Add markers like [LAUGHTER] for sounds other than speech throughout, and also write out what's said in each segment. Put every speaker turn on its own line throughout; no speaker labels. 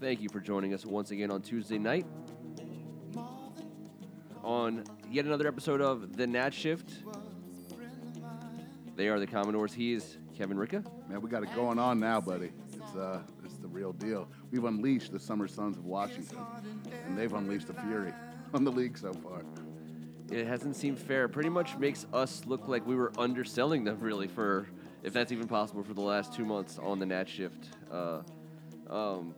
Thank you for joining us once again on Tuesday night on yet another episode of The Nat Shift. They are the Commodores. He is Kevin Ricka.
Man, we got it going on now, buddy. It's uh, it's the real deal. We've unleashed the Summer Sons of Washington, and they've unleashed the fury on the league so far.
It hasn't seemed fair. Pretty much makes us look like we were underselling them, really, for if that's even possible, for the last two months on the Nat Shift. Uh, um,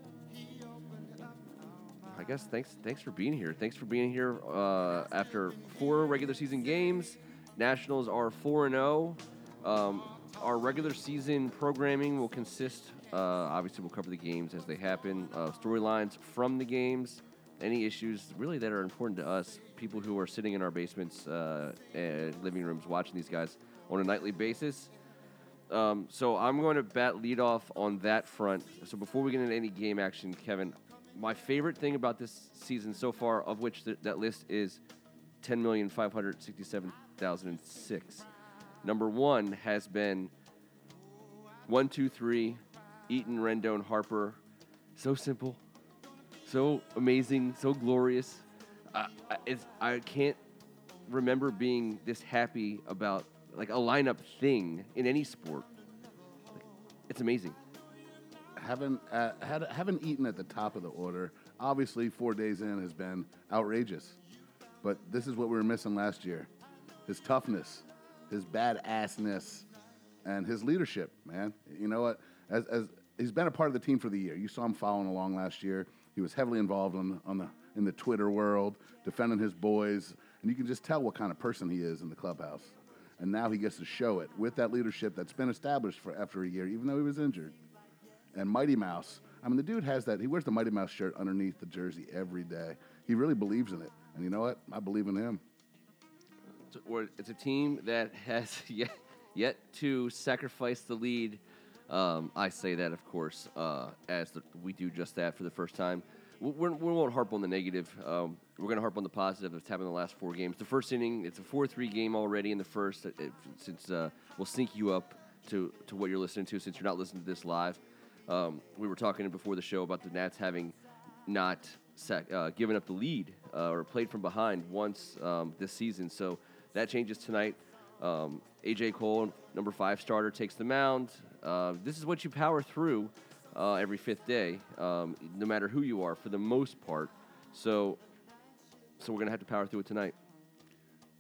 I guess thanks thanks for being here. Thanks for being here uh, after four regular season games. Nationals are four and zero. Um, our regular season programming will consist. Uh, obviously, we'll cover the games as they happen, uh, storylines from the games, any issues really that are important to us, people who are sitting in our basements uh, and living rooms watching these guys on a nightly basis. Um, so I'm going to bat lead off on that front. So before we get into any game action, Kevin, my favorite thing about this season so far, of which th- that list is 10,567,006. Number one has been one, two, three, Eaton, Rendon, Harper. So simple, so amazing, so glorious. It's, I can't remember being this happy about like a lineup thing in any sport. Like, it's amazing.
Having uh, had, having Eaton at the top of the order, obviously four days in has been outrageous. But this is what we were missing last year: his toughness, his badassness, and his leadership. Man, you know what? As, as he's been a part of the team for the year. You saw him following along last year. He was heavily involved on, on the in the Twitter world, defending his boys, and you can just tell what kind of person he is in the clubhouse. And now he gets to show it with that leadership that's been established for after a year, even though he was injured. And Mighty Mouse, I mean, the dude has that. He wears the Mighty Mouse shirt underneath the jersey every day. He really believes in it, and you know what? I believe in him.
It's a- team that has [LAUGHS] yet, yet to sacrifice the lead. Um, I say that, of course, uh, as the, we do just that for the first time. We, we're, we won't harp on the negative. Um, we're going to harp on the positive that's happened in the last four games. The first inning, it's a 4 3 game already in the first, it- since uh, we'll sync you up to, to what you're listening to since you're not listening to this live. Um, we were talking before the show about the Nats having not sac- uh, given up the lead uh, or played from behind once um, this season. So that changes tonight. Um, AJ Cole, number five starter, takes the mound. Uh, this is what you power through uh, every fifth day, um, no matter who you are, for the most part. So, so we're gonna have to power through it tonight.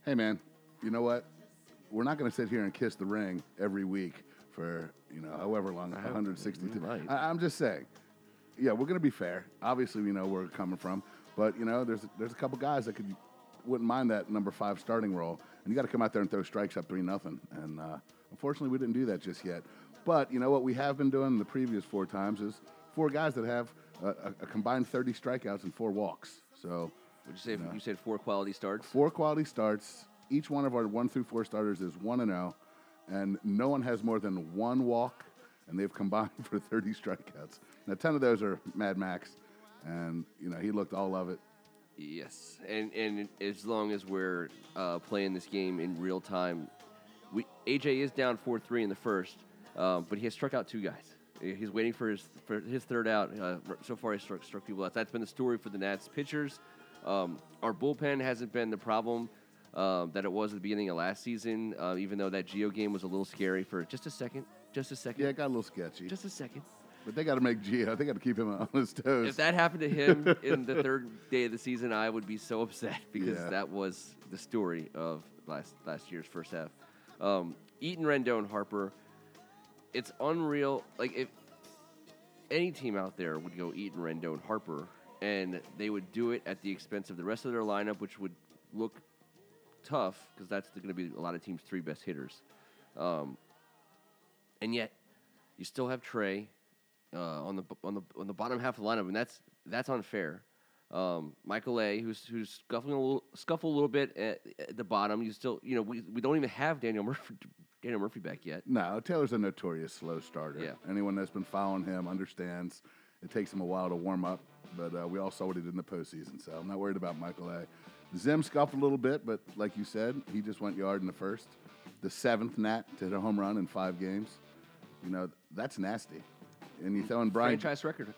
Hey, man, you know what? We're not to sit here and kiss the ring every week for you know however long, 162.
might.
I, I'm just saying. Yeah, we're going to be fair. Obviously, we know where we're coming from, but you know, there's there's a couple guys that could wouldn't mind that number five starting role, and you got to come out there and throw strikes up three nothing. And uh, unfortunately, we didn't do that just yet. But you know what we have been doing the previous four times is four guys that have a, a, a combined 30 strikeouts and four walks. So
Would you say you said four quality starts?
four quality starts. Each one of our one through four starters is one and zero, and no one has more than one walk, and they've combined [LAUGHS] for 30 strikeouts. Now, 10 of those are Mad Max, and you know he looked all of it.
Yes, and and as long as we're uh, playing this game in real time, we AJ is down four three in the first, um, but he has struck out two guys. He's waiting for his for his third out. Uh, so far, he's struck struck people out. That's been the story for the Nats pitchers. Um, our bullpen hasn't been the problem um, that it was at the beginning of last season. Uh, even though that Gio game was a little scary for just a second, just a second,
Yeah, it got a little sketchy,
just a second.
but they got to make Gio. They got to keep him on his toes.
If that happened to him [LAUGHS] in the third day of the season, I would be so upset [LAUGHS] because
Yeah.
that was the story of last last year's first half. Um, Eaton, Rendon, Harper. It's unreal. Like if any team out there would go Eaton, Rendon, Harper, and they would do it at the expense of the rest of their lineup, which would look tough because that's going to be a lot of teams' three best hitters. Um, and yet, you still have Trey uh, on the on the on the bottom half of the lineup, and that's that's unfair. Um, Michael A, who's who's scuffling a little, scuffle a little bit at, at the bottom. You still, you know, we, we don't even have Daniel Murphy Daniel Murphy back yet.
No, Taylor's a notorious slow starter.
Yeah.
Anyone that's been following him understands it takes him a while to warm up, but uh, we all saw what he did in the postseason, so I'm not worried about Michael A. Zim scuffed a little bit, but like you said, he just went yard in the first. The seventh Nat to hit a home run in five games. You know, that's nasty. And you throw in Brian.
Franchise record.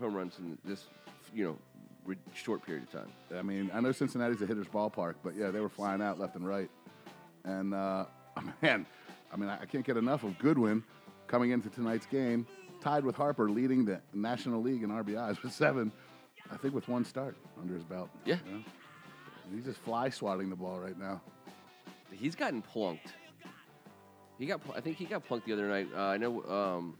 home runs in this, you know, re- short period of time.
I mean, I know Cincinnati's a hitter's ballpark, but yeah, they were flying out left and right. And uh, [LAUGHS] man, I mean, I I can't get enough of Goodwin coming into tonight's game, tied with Harper, leading the National League in RBIs with seven. I think with one start under his belt.
Yeah.
you know? He's just fly swatting the ball right now.
He's gotten plunked. He got, I think he got plunked the other night. Uh, I know, um,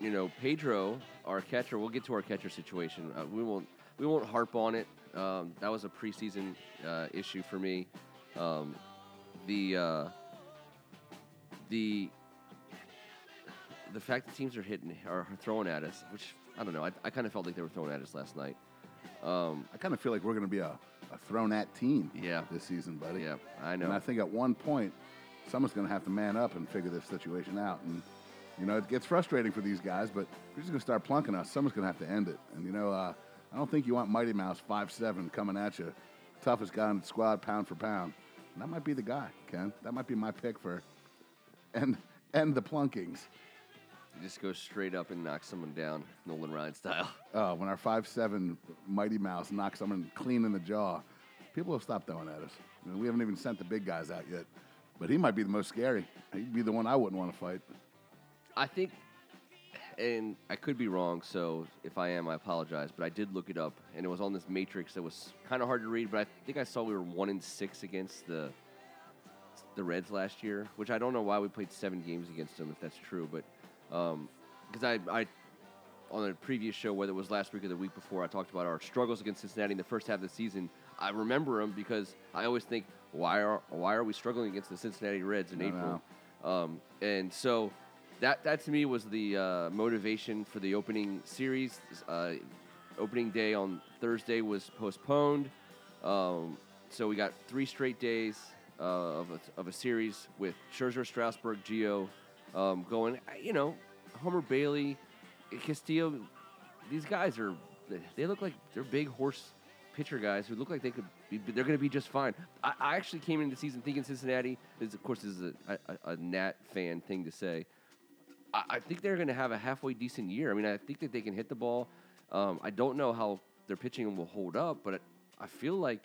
you know, Pedro, our catcher. We'll get to our catcher situation. Uh, we won't, we won't harp on it. Um, that was a preseason uh, issue for me. Um, the, uh, the, the fact that teams are hitting are throwing at us, which I don't know. I, I kind of felt like they were throwing at us last night. Um,
I kind of feel like we're going to be a, a thrown at team
Yeah.
this season, buddy.
yeah, I know.
And I think at one point, someone's going to have to man up and figure this situation out. And, you know, it gets frustrating for these guys, but if you're just going to start plunking us. Someone's going to have to end it. And, you know, uh, I don't think you want Mighty Mouse five seven coming at you, toughest guy in the squad, pound for pound. And that might be the guy, Ken. That might be my pick for end, end the plunkings.
Just go straight up and knock someone down, Nolan Ryan style. [LAUGHS]
Uh, when our 5'7 Mighty Mouse knocks someone clean in the jaw, people will stop throwing at us. I mean, we haven't even sent the big guys out yet. But he might be the most scary. He'd be the one I wouldn't want to fight.
I think, and I could be wrong, so if I am, I apologize. But I did look it up, and it was on this matrix that was kind of hard to read. But I think I saw we were one in six against the the Reds last year, which I don't know why we played seven games against them if that's true. But because I, I on a previous show, whether it was last week or the week before, I talked about our struggles against Cincinnati in the first half of the season. I remember them because I always think, why are why are we struggling against the Cincinnati Reds in April? Um, and so that that to me was the uh, motivation for the opening series. Uh, opening day on Thursday was postponed, um, so we got three straight days uh, of, a, of a series with Scherzer, Strasburg, Gio um, going. You know, Homer Bailey, Castillo. These guys are they look like they're big horse pitcher guys who look like they could be, they're going to be just fine. I, I actually came into the season thinking Cincinnati is, of course, this is a, a, a Nat fan thing to say. I, I think they're going to have a halfway decent year. I mean, I think that they can hit the ball. Um, I don't know how their pitching will hold up, but I feel like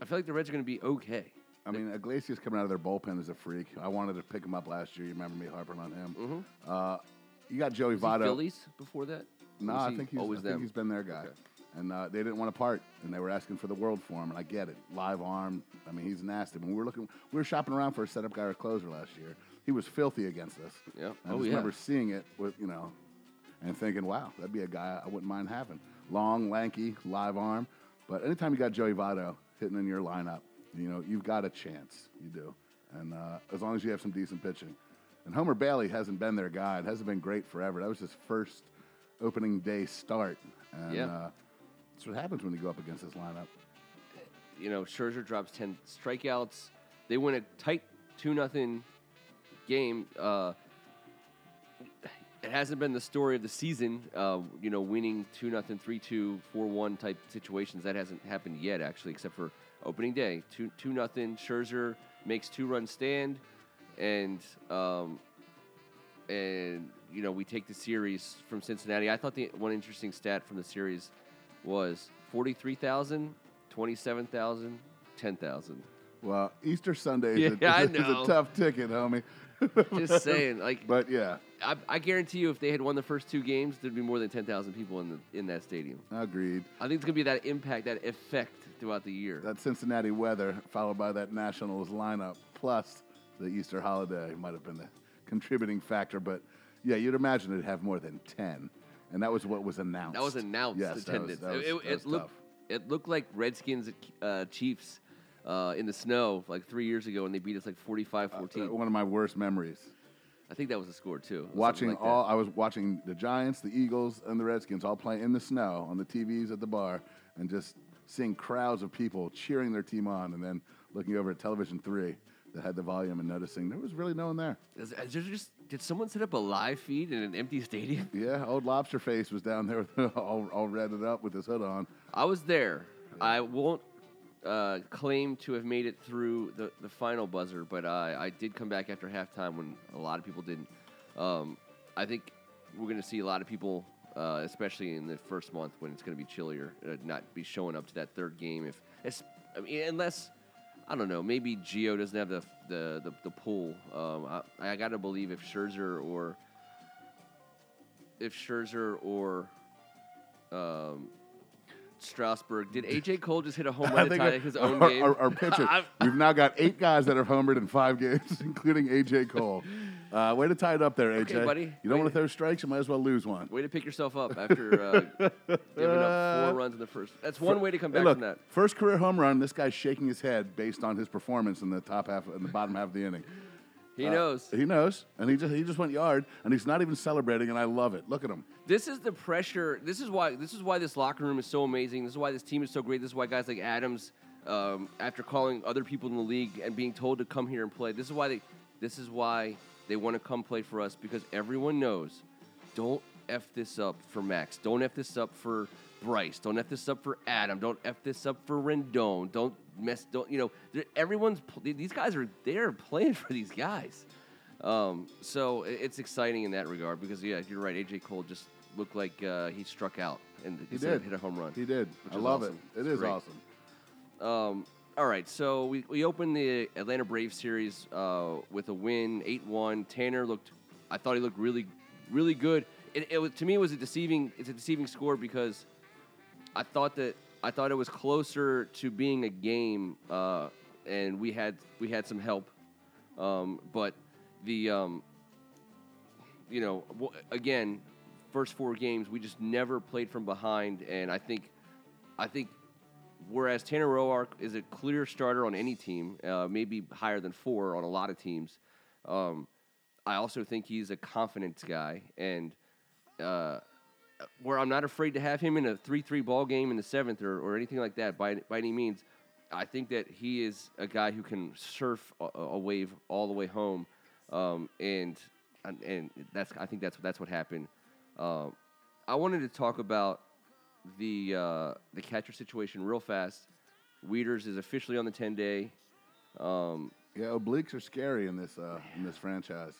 I feel like the Reds are going to be okay.
I mean, Iglesias coming out of their bullpen is a freak. I wanted to pick him up last year. You remember me harping on him. Uh, you got Joey
Was
Votto.
Phillies before that?
No,
was
I think he's,
always
I think he's been their guy.
Okay.
And uh, they didn't want to part, and they were asking for the world for him, and I get it. Live arm. I mean, he's nasty. When we were looking, we were shopping around for a setup guy or closer last year. He was filthy against us.
Yeah.
I
Oh,
just
yeah.
remember seeing it with you know, and thinking, wow, that'd be a guy I wouldn't mind having. Long, lanky, live arm. But anytime you got Joey Votto hitting in your lineup, you know, you've got a chance. You do. And uh, as long as you have some decent pitching. And Homer Bailey hasn't been their guy. It hasn't been great forever. That was his first opening day start. And
Yeah.
uh, that's what happens when you go up against this lineup.
you know, Scherzer drops 10 strikeouts. They win a tight 2 nothing game. Uh, it hasn't been the story of the season, uh, you know, winning 2 nothing, 3 2, 4 1 type situations. That hasn't happened yet, actually, except for opening day. 2 2 nothing. Scherzer makes two run stand, and, um, and, you know, we take the series from Cincinnati. I thought the one interesting stat from the series was 43,000, 27,000, 10,000.
Well, Easter Sunday is,
Yeah,
a, is a- is a tough ticket, homie.
Just saying, like, [LAUGHS]
But yeah,
I, I guarantee you, if they had won the first two games, there'd be more than 10,000 people in the in that stadium.
agreed.
I think it's gonna be that impact, that effect throughout the year.
That Cincinnati weather, followed by that Nationals lineup, plus the Easter holiday, might have been the contributing factor. But yeah, you'd imagine it'd have more than ten, and that was what was announced.
that was announced
Yes, that was-
attendance.
that was-
it, it,
that was
it looked it looked like Redskins uh, Chiefs uh, in the snow like three years ago, and they beat us like 45-14.
Uh, one of my worst memories.
I think that was the score too.
Watching
like
all, I was watching the Giants, the Eagles, and the Redskins all play in the snow on the TVs at the bar, and just seeing crowds of people cheering their team on, and then looking over at television three that had the volume and noticing there was really no one there.
Is, is there just did someone set up a live feed in an empty stadium? [LAUGHS]
Yeah, old Lobster Face was down there [LAUGHS] all, all redded up with his hood on.
I was there. I won't uh, claim to have made it through the, the final buzzer, but I, I did come back after halftime when a lot of people didn't. Um, I think we're going to see a lot of people uh, especially in the first month when it's going to be chillier. Uh, not be showing up to that third game if, I mean, unless I don't know, maybe Gio doesn't have the the the, the pull. Um, I, I got to believe if Scherzer or if Scherzer or um, Strasburg. Did AJ [LAUGHS] Cole just hit a home run to tie
our,
his own
our,
game?
our, our pitcher. [LAUGHS] We've now got eight guys that have homered in five games, [LAUGHS] including AJ Cole. Uh, way to tie it up there, AJ.
Okay, buddy.
You don't want
to-
throw strikes, you might as well lose one.
Way to pick yourself up after uh, giving up four runs in the first. That's one way to come
Hey,
back
look,
from that.
First career home run. This guy's shaking his head based on his performance in the top half, in the bottom half of the inning.
He
Uh,
knows.
He knows, and he just he just went yard, and he's not even celebrating, and I love it. Look at him.
This is the pressure. This is why. This is why this locker room is so amazing. This is why this team is so great. This is why guys like Adams, um, after calling other people in the league and being told to come here and play, this is why they. This is why they want to come play for us because everyone knows. Don't f this up for Max. Don't f this up for Bryce. Don't f this up for Adam. Don't f this up for Rendon. Don't mess. Don't you know? Everyone's. These guys are. They're playing [LAUGHS] for these guys. Um, so it's exciting in that regard because yeah, you're right. AJ Cole just looked like uh, he struck out and
He did
hit a home run.
He did. I love
awesome.
it. It
It's
is awesome.
Um, all right, so we, we opened the Atlanta Braves series uh, with a win, eight one. Tanner looked, I thought he looked really, really good. It, it was, to me, it was a deceiving. It's a deceiving score because I thought that I thought it was closer to being a game, uh, and we had we had some help, um, but the um, you know w- again, first four games we just never played from behind, and I think I think whereas Tanner Roark is a clear starter on any team, uh, maybe higher than four on a lot of teams. Um, I also think he's a confidence guy, and uh, where I'm not afraid to have him in a three-three ball game in the seventh or, or anything like that by by any means. I think that he is a guy who can surf a, a wave all the way home, um, and and- that's I think that's that's what happened. Um, I wanted to talk about the uh, the catcher situation real fast. Wieters is officially on the ten day. Um,
Yeah, obliques are scary in this uh, in this franchise.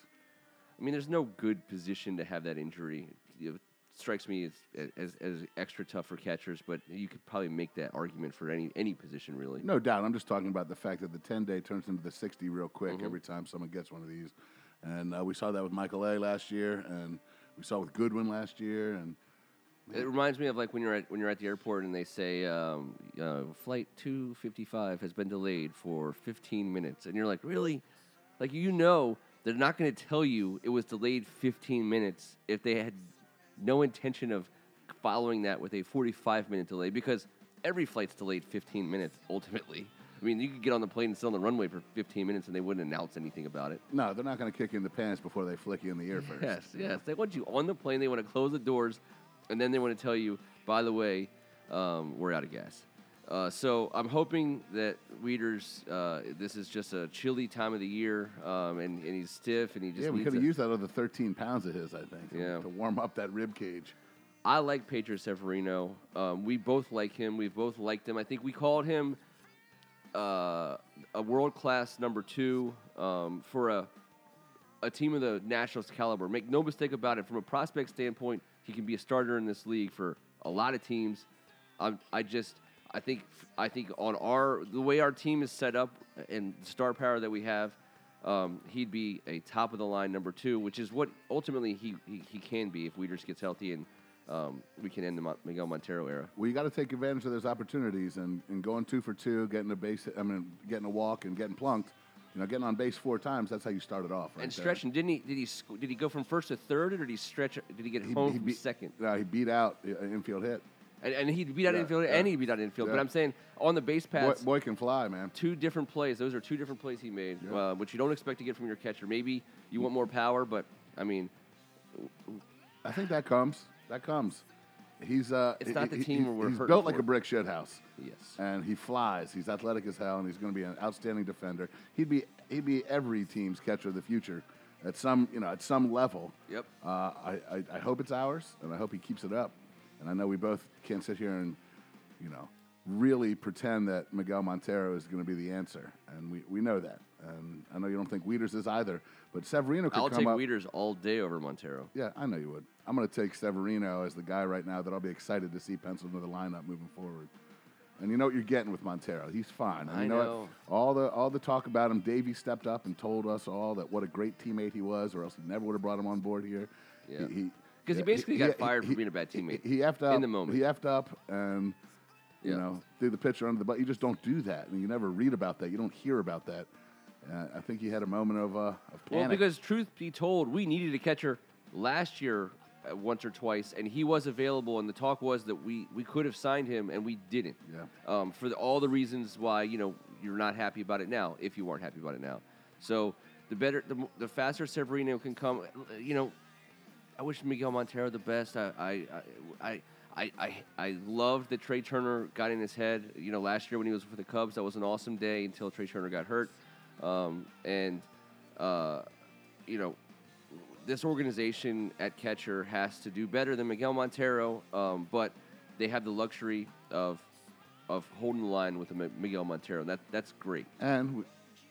I mean, there's no good position to have that injury. It strikes me as, as, as extra tough for catchers, but you could probably make that argument for any any position, really.
No doubt. I'm just talking about the fact that the 10 day turns into the 60 real quick
Mm-hmm.
every time someone gets one of these. And uh, we saw that with Michael A last year, and we saw it with Goodwin last year. And
It reminds me of like when you're at when you're at the airport and they say um, uh, flight 255 has been delayed for 15 minutes, and you're like, really? Like you know they're not going to tell you it was delayed 15 minutes if they had no intention of following that with a 45 minute delay because every flight's delayed 15 minutes ultimately. I mean, you could get on the plane and sit on the runway for 15 minutes and they wouldn't announce anything about it.
no, they're not going to kick you in the pants before they flick you in the ear first.
Yes, yes. They want you on the plane. They want to close the doors, and then they want to tell you, by the way, um, we're out of gas. Uh, so I'm hoping that Wieters, uh, this is just a chilly time of the year, um, and, and he's stiff, and he just
Yeah, we could have used that other 13 pounds of his, I think,
Yeah.
to warm up that rib cage.
I like Pedro Severino. Um, we both like him. We've both liked him. I think we called him uh, a world class number two um, for a a team of the Nationals caliber. Make no mistake about it. From a prospect standpoint, he can be a starter in this league for a lot of teams. I'm, I just I think I think on our the way our team is set up and the star power that we have. Um, he'd be a top of the line number two, which is what ultimately he, he, he can be if Wieters gets healthy and um, we can end the Mon- Miguel Montero era.
Well, you got to take advantage of those opportunities and, and going two for two, getting a base, I mean, getting a walk and getting plunked. You know, getting on base four times. That's how you started off. Right
and
there.
stretching, didn't he? Did he sc- did he go from first to third, or did he stretch? Did he get
He-
home
he
from
beat-
second?
No, he beat out uh, an infield hit.
And, and he beat out
Yeah,
infield,
yeah.
and he'd beat out infield. But I'm saying on the base
Boy,
paths,
boy can fly, man.
two different plays. Those are two different plays he made,
Yeah.
uh, which you don't expect to get from your catcher. Maybe you want more power, but I mean,
I think that comes. That comes. He's uh.
It's not the
he-
team where we're
He's built like a brick shed house.
yes.
and he flies. He's athletic as hell, and he's going to be an outstanding defender. He'd be he'd be every team's catcher of the future at some you know at some level.
Yep.
Uh, I, I I hope it's ours, and I hope he keeps it up. And I know we both can't sit here and you know really pretend that Miguel Montero is going to be the answer, and we, we know that. And I know you don't think Wieters is either, but Severino could
I'll
come
take
up.
Wieters all day over Montero.
Yeah, I know you would. I'm going to take Severino as the guy right now that I'll be excited to see penciled into the lineup moving forward. And you know what you're getting with Montero. He's fine. And
I
you know,
know.
All the all the talk about him, Davey stepped up and told us all that what a great teammate he was, or else he never would have brought him on board here.
Yeah.
He,
'Cause he basically got fired for being a bad teammate
He, effed up
in the moment.
He effed up and you know threw the pitcher under the butt. You just don't do that, and you never read about that. You don't hear about that. Uh, I think he had a moment of uh, of panic.
Well, because truth be told, we needed a catcher last year uh, once or twice, and he was available. And the talk was that we, we could have signed him, and we didn't.
Yeah.
Um, for the, all the reasons why you know you're not happy about it now, if you weren't happy about it now. So the better, the, the faster Severino can come. uh, You know, I wish Miguel Montero the best. I I I. I, I, I loved that Trey Turner got in his head. You know, last year when he was with the Cubs, that was an awesome day until Trey Turner got hurt. Um, and, uh, you know, this organization at catcher has to do better than Miguel Montero, um, but they have the luxury of of holding the line with Miguel Montero. That that's great.
And w-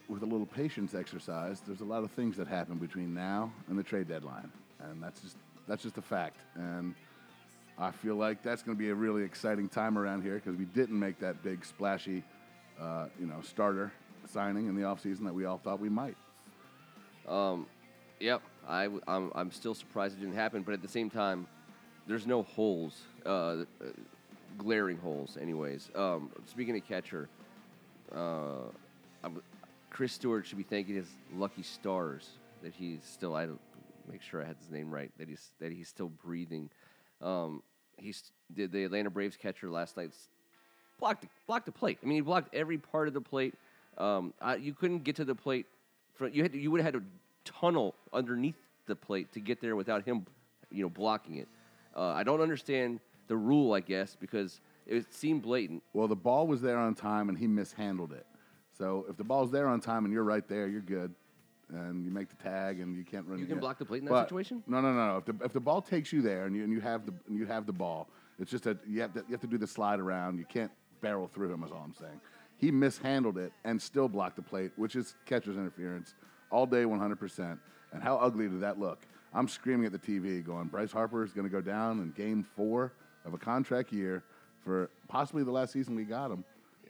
with a little patience exercise, there's a lot of things that happen between now and the trade deadline, and that's just that's just a fact. And I feel like that's going to be a really exciting time around here because we didn't make that big splashy, uh, you know, starter signing in the offseason that we all thought we might.
Um, Yep, I, w- I'm, I'm still surprised it didn't happen, but at the same time, there's no holes, uh, uh, glaring holes, anyways. Um, speaking of catcher, uh, Chris Stewart should be thanking his lucky stars that he's still. I don't make sure I had his name right. That he's that he's still breathing. Um, he's the, the Atlanta Braves catcher last night blocked blocked the plate. I mean, he blocked every part of the plate. Um, I, you couldn't get to the plate. For, you had to, you would have had to tunnel underneath the plate to get there without him, you know, blocking it. Uh, I don't understand the rule, I guess, because it seemed blatant.
Well, the ball was there on time and he mishandled it. So if the ball's there on time and you're right there, you're good. And you make the tag and you can't run.
You can block the plate in that
But-
situation?
No, no, no. no. If the, if the ball takes you there and you, and you have the and you have the ball, it's just that you have to you have to do the slide around. You can't barrel through him. Is all I'm saying. He mishandled it and still blocked the plate, which is catcher's interference all day, 100%. And how ugly did that look? I'm screaming at the TV, going, Bryce Harper is going to go down in Game Four of a contract year for possibly the last season we got him,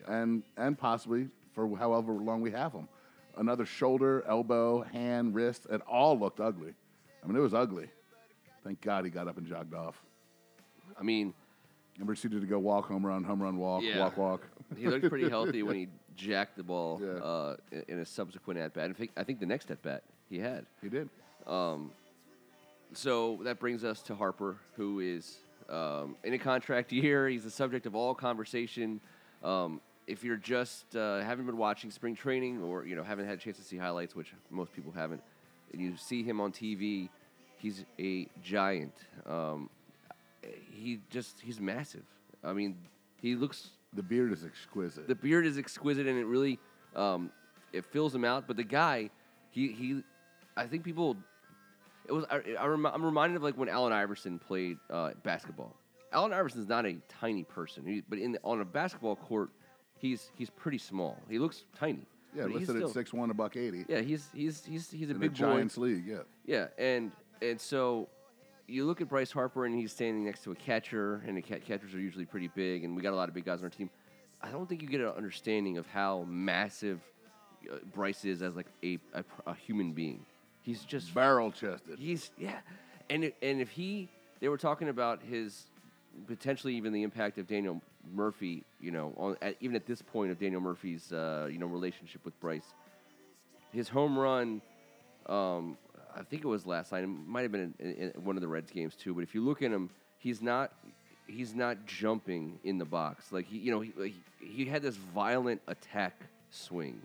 and and possibly for however long we have him. Another shoulder, elbow, hand, wrist, it all looked ugly. I mean, it was ugly. Thank God he got up and jogged off.
I mean,
And proceeded to go walk, home run, home run, walk,
Yeah.
walk, walk. [LAUGHS]
he looked pretty healthy when he [LAUGHS] jacked the ball
Yeah.
uh, in- in a subsequent at bat. I think I think the next at bat he had.
He did.
So that brings us to Harper, who is um, in a contract [LAUGHS] year. He's the subject of all conversation. Um, if you're just uh, haven't been watching spring training, or you know haven't had a chance to see highlights, which most people haven't, and you see him on TV, he's a giant. Um, he just he's massive. I mean, he looks
The beard is exquisite.
the beard is exquisite and it really um, it fills him out. But the guy, he he, I think people, it was I, I rem, I'm reminded of like when Allen Iverson played uh, basketball. Allen Iverson's not a tiny person, he, but in the, on a basketball court, he's he's pretty small. He looks tiny.
yeah,
but he's
listed
still-
at six one, a buck eighty.
Yeah, he's he's he's he's a
in
big
the
boy.
Giants league. Yeah,
Yeah, and and so you look at Bryce Harper and he's standing next to a catcher, and the cat catchers are usually pretty big, and we got a lot of big guys on our team. I don't think you get an understanding of how massive uh, Bryce is as like a, a, a human being. He's just
barrel chested.
He's yeah, and it, and if he, they were talking about his potentially even the impact of Daniel Murphy. You know, on at, even at this point of Daniel Murphy's uh, you know relationship with Bryce, his home run. Um, I think it was last night. It might have been in, in, in one of the Reds games too. But if you look at him, he's not he's not jumping in the box like he you know he like, he had this violent attack swing,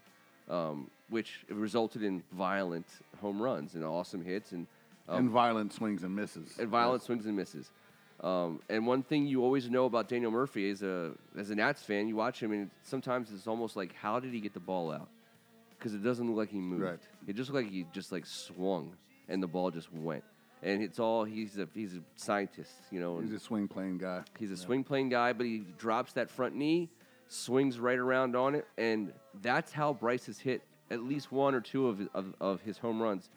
um, which resulted in violent home runs and awesome hits and um,
and violent swings and misses.
and violent swings and misses. Um, and one thing you always know about Daniel Murphy is a as a Nats fan, you watch him and sometimes it's almost like how did he get the ball out? Because it doesn't look like he moved.
Right.
It just looked like he just like swung and the ball just went. And it's all he's a he's a scientist, you know.
He's a swing playing guy.
he's a swing playing guy, but he drops that front knee swings right around on it, and that's how Bryce has hit at least one or two of of, of his home runs.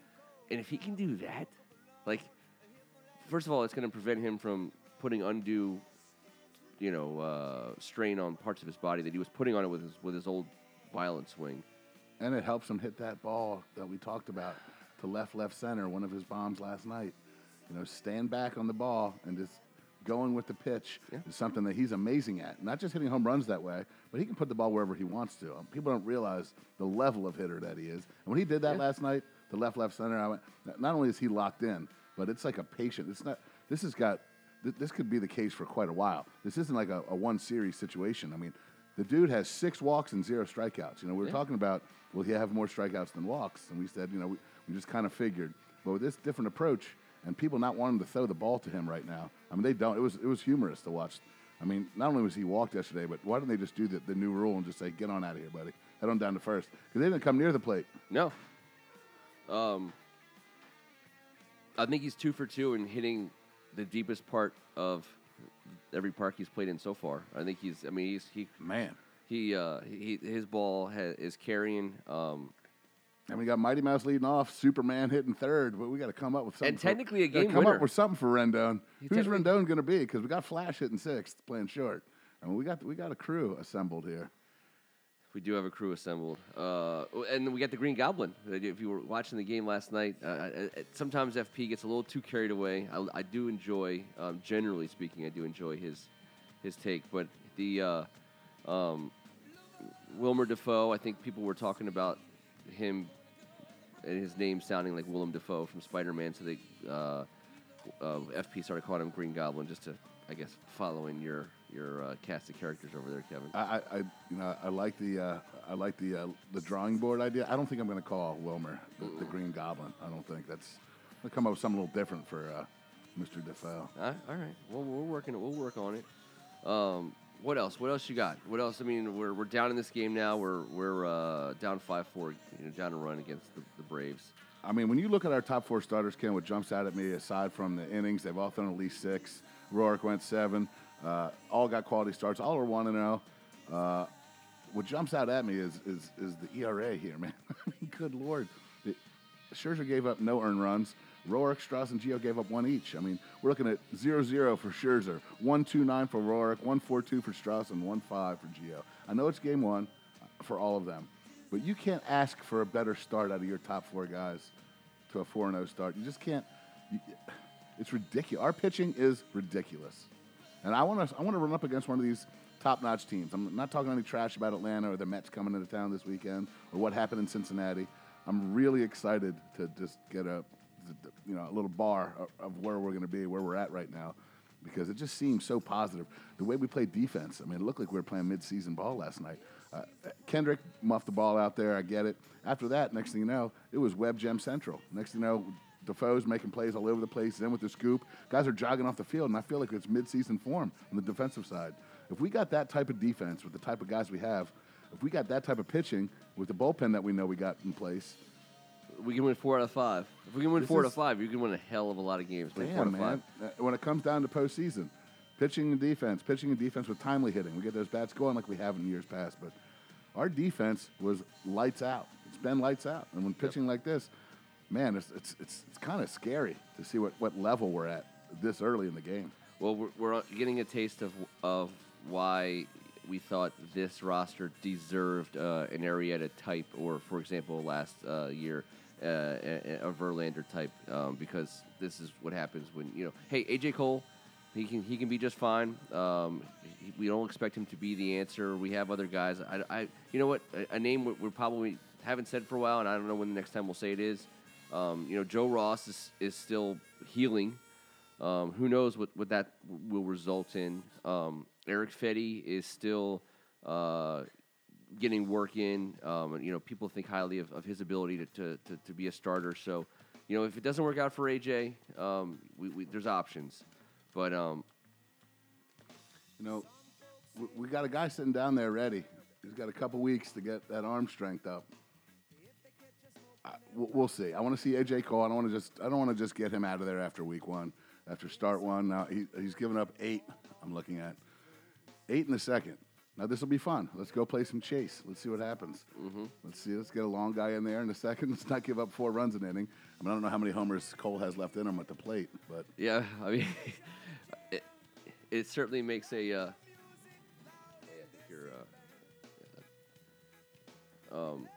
And if he can do that, like, first of all, it's going to prevent him from putting undue, you know, uh, strain on parts of his body that he was putting on it with his with his old violent swing.
And it helps him hit that ball that we talked about to left, left center, one of his bombs last night. You know, stand back on the ball and just going with the pitch
Yeah.
is something that he's amazing at. Not just hitting home runs that way, but he can put the ball wherever he wants to. Um, People don't realize the level of hitter that he is. And when he did that
Yeah.
last night, the left, left center, I went, not only is he locked in, but it's like a patient. It's not. This has got. th- This could be the case for quite a while. This isn't like a, a one series situation. I mean, the dude has six walks and zero strikeouts. You know, we were
Yeah.
talking about will he have more strikeouts than walks, and we said, you know, we, we just kind of figured. But with this different approach and people not wanting to throw the ball to him right now, I mean, they don't. It was it was humorous to watch. I mean, not only was he walked yesterday, but why don't they just do the, the new rule and just say, get on out of here, buddy, head on down to first? Because they didn't come near the plate.
No. Um, I think he's two for two in hitting the deepest part of every park he's played in so far. I think he's. I mean, he's he
Man,
he uh, he his ball ha- is carrying. Um,
and we got Mighty Mouse leading off, Superman hitting third, but we got to come up with something.
And
for-
technically a game
come
winner.
up with something for Rendon.
He
Who's Rendon going to be? Because we got Flash hitting sixth, playing short. I mean, we got we got a crew assembled here.
We do have a crew assembled, uh, and we got the Green Goblin. If you were watching the game last night, uh, uh, uh, sometimes FP gets a little too carried away. I, I do enjoy, um, generally speaking, I do enjoy his his take. But the uh, um, Wilmer Difo, I think people were talking about him and his name sounding like Willem Dafoe from Spider Man, so they uh, uh, FP started calling him Green Goblin just to, I guess, following your your uh, cast of characters over there, Kevin.
I, I, you know, I like the, uh, I like the, uh, the drawing board idea. I don't think I'm going to call Wilmer the, the Green Goblin. I don't think that's. Gonna come up with something a little different for uh, Mr. Difo.
All right, all right. Well, we're working. We'll work on it. Um, what else? What else you got? What else? I mean, we're, we're down in this game now. We're we're uh, down five four. You know, down a run against the, the Braves.
I mean, when you look at our top four starters, Ken, what jumps out at me, aside from the innings, they've all thrown at least six. Roark went seven. Uh, all got quality starts. All are one and zero. Uh, what jumps out at me is is is the ERA here, man. [LAUGHS] Good lord. The, Scherzer gave up no earned runs. Roark, Strauss, and Gio gave up one each. I mean, we're looking at 0-0 for Scherzer, 1-2-9 for Roark, 1-4-2 for Strauss, and 1-5 for Gio. I know it's game one for all of them, but you can't ask for a better start out of your top four guys to a 4-0 start. You just can't. You, it's ridiculous. Our pitching is ridiculous. And I want to I want to run up against one of these top-notch teams. I'm not talking any trash about Atlanta or the Mets coming into town this weekend or what happened in Cincinnati. I'm really excited to just get a you know a little bar of, where we're going to be, where we're at right now, because it just seems so positive. The way we played defense. I mean, it looked like we were playing mid-season ball last night. Uh, Kendrick muffed the ball out there. I get it. After that, next thing you know, it was Web Gem Central. Next thing you know, Difo's making plays all over the place. Then with the scoop, guys are jogging off the field, and I feel like it's mid-season form on the defensive side. If we got that type of defense with the type of guys we have, if we got that type of pitching with the bullpen that we know we got in place,
We can win four out of five. If we can win
This
four out of five, you can win a hell of a lot of games. Win four
Damn, man.
five.
Uh, When it comes down to postseason, pitching and defense, pitching and defense with timely hitting, we get those bats going like we have in years past. But our defense was lights out. It's been lights out. And when pitching like this, man, it's it's it's, it's kind of scary to see what, what level we're at this early in the game.
Well, we're, we're getting a taste of of why we thought this roster deserved uh, an Arrieta type, or for example, last uh, year uh, a, Verlander type, um, because this is what happens when you know. Hey, AJ Cole, he can he can be just fine. Um, he- we don't expect him to be the answer. We have other guys. I, I you know what? A, a name we we probably haven't said for a while, and I don't know when the next time we'll say it is. Um, you know, Joe Ross is, is still healing. Um, who knows what, what that will result in? Um, Erick Fedde is still uh, getting work in. Um, and, you know, people think highly of, of his ability to, to, to, to be a starter. So, you know, if it doesn't work out for AJ, um, we, we, there's options. But um,
You know, we, we got a guy sitting down there ready. He's got a couple weeks to get that arm strength up. I, we'll, see. I want to see AJ Cole. I don't want to just. I don't want to just get him out of there after week one, after start one. Now he, he's given up eight. I'm looking at eight in the second. Now this will be fun. Let's go play some chase. Let's see what happens.
Mm-hmm.
Let's see. Let's get a long guy in there in a second. [LAUGHS] Let's not give up four runs an inning. I mean, I don't know how many homers Cole has left in him at the plate, but
Yeah, [LAUGHS] I mean, it, it certainly makes a. Uh, I think you're. Uh, um,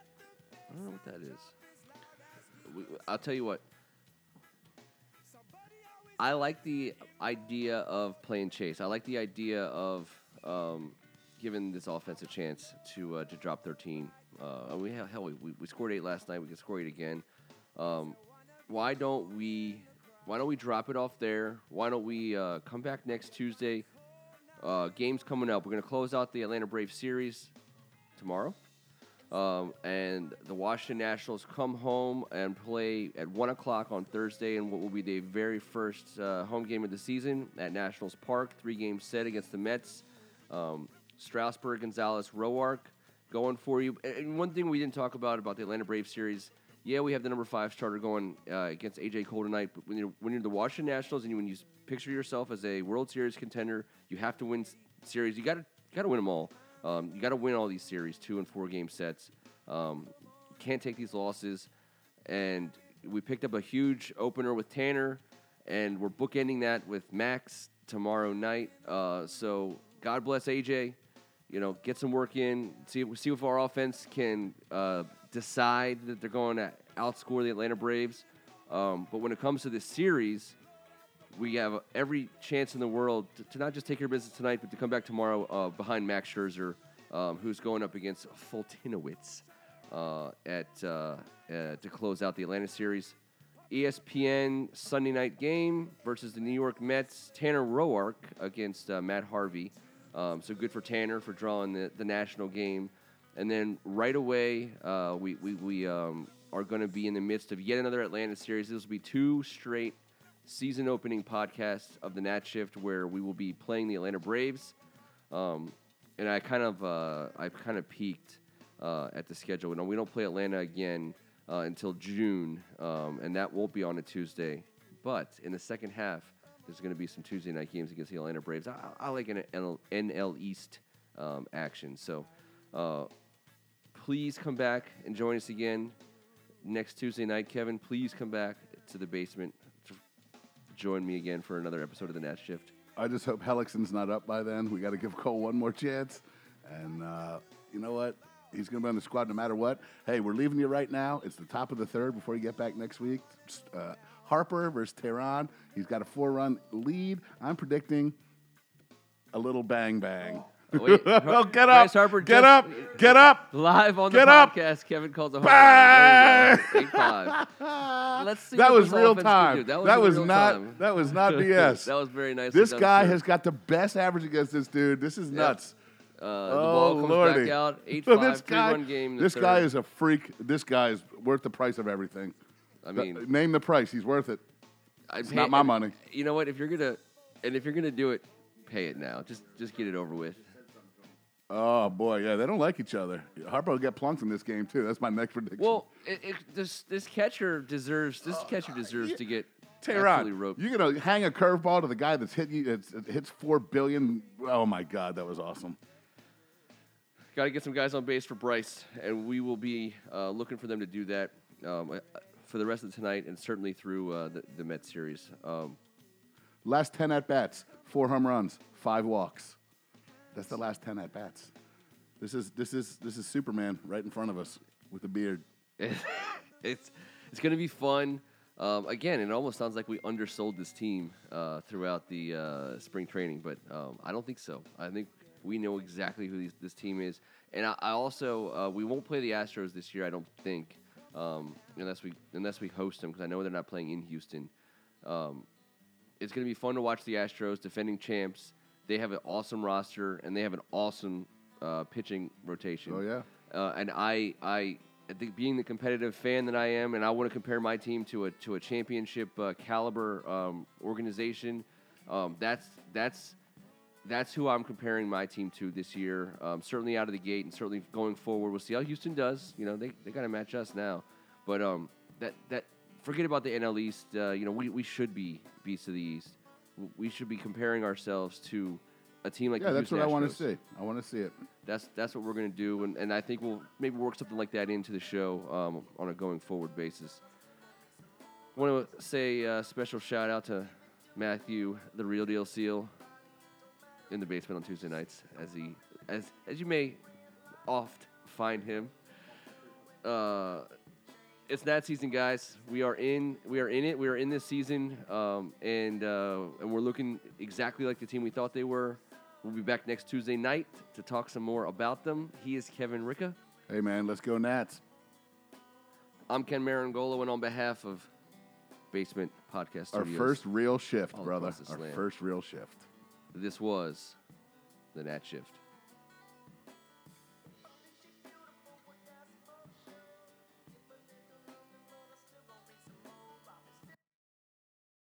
I don't know what that is. I'll tell you what. I like the idea of playing chase. I like the idea of um, giving this offense a chance to uh, to drop 13. Uh, we hell, we, we scored eight last night. We can score eight again. Um, why don't we why don't we drop it off there? Why don't we uh, come back next Tuesday? Uh, games coming up. We're going to close out the Atlanta Braves series tomorrow. Um, and the Washington Nationals come home and play at 1 o'clock on Thursday in what will be the very first uh, home game of the season at Nationals Park. Three game set against the Mets. Um, Strasburg, Gonzalez, Roark going for you. And one thing we didn't talk about about the Atlanta Braves series yeah, we have the number five starter going uh, against AJ Cole tonight. But when you're when you're the Washington Nationals and you, when you picture yourself as a World Series contender, you have to win series. You got to got to win them all. Um, you got to win all these series, two and four game sets. Um, can't take these losses. And we picked up a huge opener with Tanner, and we're bookending that with Max tomorrow night. Uh, so God bless AJ. You know, get some work in. See see if our offense can. Uh, decide that they're going to outscore the Atlanta Braves. Um, but when it comes to this series, we have every chance in the world to, to, not just take care of business tonight, but to come back tomorrow uh, behind Max Scherzer, um, who's going up against Foltynewicz uh, at uh, uh, to close out the Atlanta series. ESPN Sunday night game versus the New York Mets. Tanner Roark against uh, Matt Harvey. Um, so good for Tanner for drawing the, the national game. And then right away, uh, we, we, we um, are going to be in the midst of yet another Atlanta series. This will be two straight season opening podcast of the Nat Shift where we will be playing the Atlanta Braves. Um, and I kind of uh, I kind of peeked uh, at the schedule. We don't play Atlanta again uh, until June, um, and that won't be on a Tuesday. But in the second half, there's going to be some Tuesday night games against the Atlanta Braves. I, I like an NL, NL East um, action. So uh, please come back and join us again next Tuesday night. Kevin, please come back to the basement join me again for another episode of the Nat Shift.
I just hope Hellickson's not up by then. We got to give Cole one more chance. And uh, you know what? He's going to be on the squad no matter what. Hey, we're leaving you right now. It's the top of the third before you get back next week. Uh, Harper versus Teheran. He's got a four run lead. I'm predicting a little bang bang.
Wait, [LAUGHS]
oh, get up!
Harper
get
just-
up! Get up!
Live on the
Get up!
podcast, Kevin calls a
Bang!
Eight five. Let's see
that was real time. That
That
was,
was real
not.
time.
That was not BS. [LAUGHS]
that was very nice.
this guy has got the best average against this dude. This is nuts.
Uh, the
oh
ball comes
lordy!
back out. [LAUGHS] Eight five,
this guy,
game. the
this guy is a freak. This guy is worth the price of everything.
I mean,
name the price. He's worth it.
I
It's
pay-
not my money.
You know what? If you're gonna, and if you're gonna do it, pay it now. Just just get it over with.
Oh boy, yeah, they don't like each other. Harper will get plunked in this game too. That's my next prediction.
Well, it, it, this this catcher deserves this catcher deserves to get
Teheran,
roped.
you're gonna hang a curveball to the guy that's hit you. It's, it hits four billion. Oh my God, that was awesome.
Got to get some guys on base for Bryce, and we will be uh, looking for them to do that um, uh, for the rest of tonight and certainly through uh, the, the Mets series. Um,
Last ten at bats, four home runs, five walks. That's the last ten at bats. This is this is this is Superman right in front of us with a beard. [LAUGHS]
it's it's going to be fun. Um, again, it almost sounds like we undersold this team uh, throughout the uh, spring training, but um, I don't think so. I think we know exactly who these, this team is, and I, I also uh, we won't play the Astros this year. I don't think um, unless we unless we host them because I know they're not playing in Houston. Um, it's going to be fun to watch the Astros, defending champs. They have an awesome roster and they have an awesome uh, pitching rotation.
Oh yeah.
Uh, and I, I, I think being the competitive fan that I am, and I want to compare my team to a to a championship uh, caliber um, organization. Um, that's that's that's who I'm comparing my team to this year. Um, certainly out of the gate, and certainly going forward. We'll see how Houston does. You know, they they got to match us now. But um, that that forget about the NL East. Uh, you know, we, we should be beasts of the East. We should be comparing ourselves to a team like
Yeah,
the
that's what I want to see. I want to see it.
That's that's what we're gonna do, and, and I think we'll maybe work something like that into the show um, on a going forward basis. Want to say a special shout out to Matthew, the real deal seal, in the basement on Tuesday nights, as he as as you may oft find him. Uh, it's that season, guys. We are in. We are in it. We are in this season, um, and uh, and we're looking exactly like the team we thought they were. We'll be back next Tuesday night to talk some more about them. He is Kevin Ricka.
Hey, man, let's go Nats.
I'm Ken Marangolo, and on behalf of Basement Podcast
Our first real shift, brother. Our
slam.
first real shift.
this was the Nats Shift.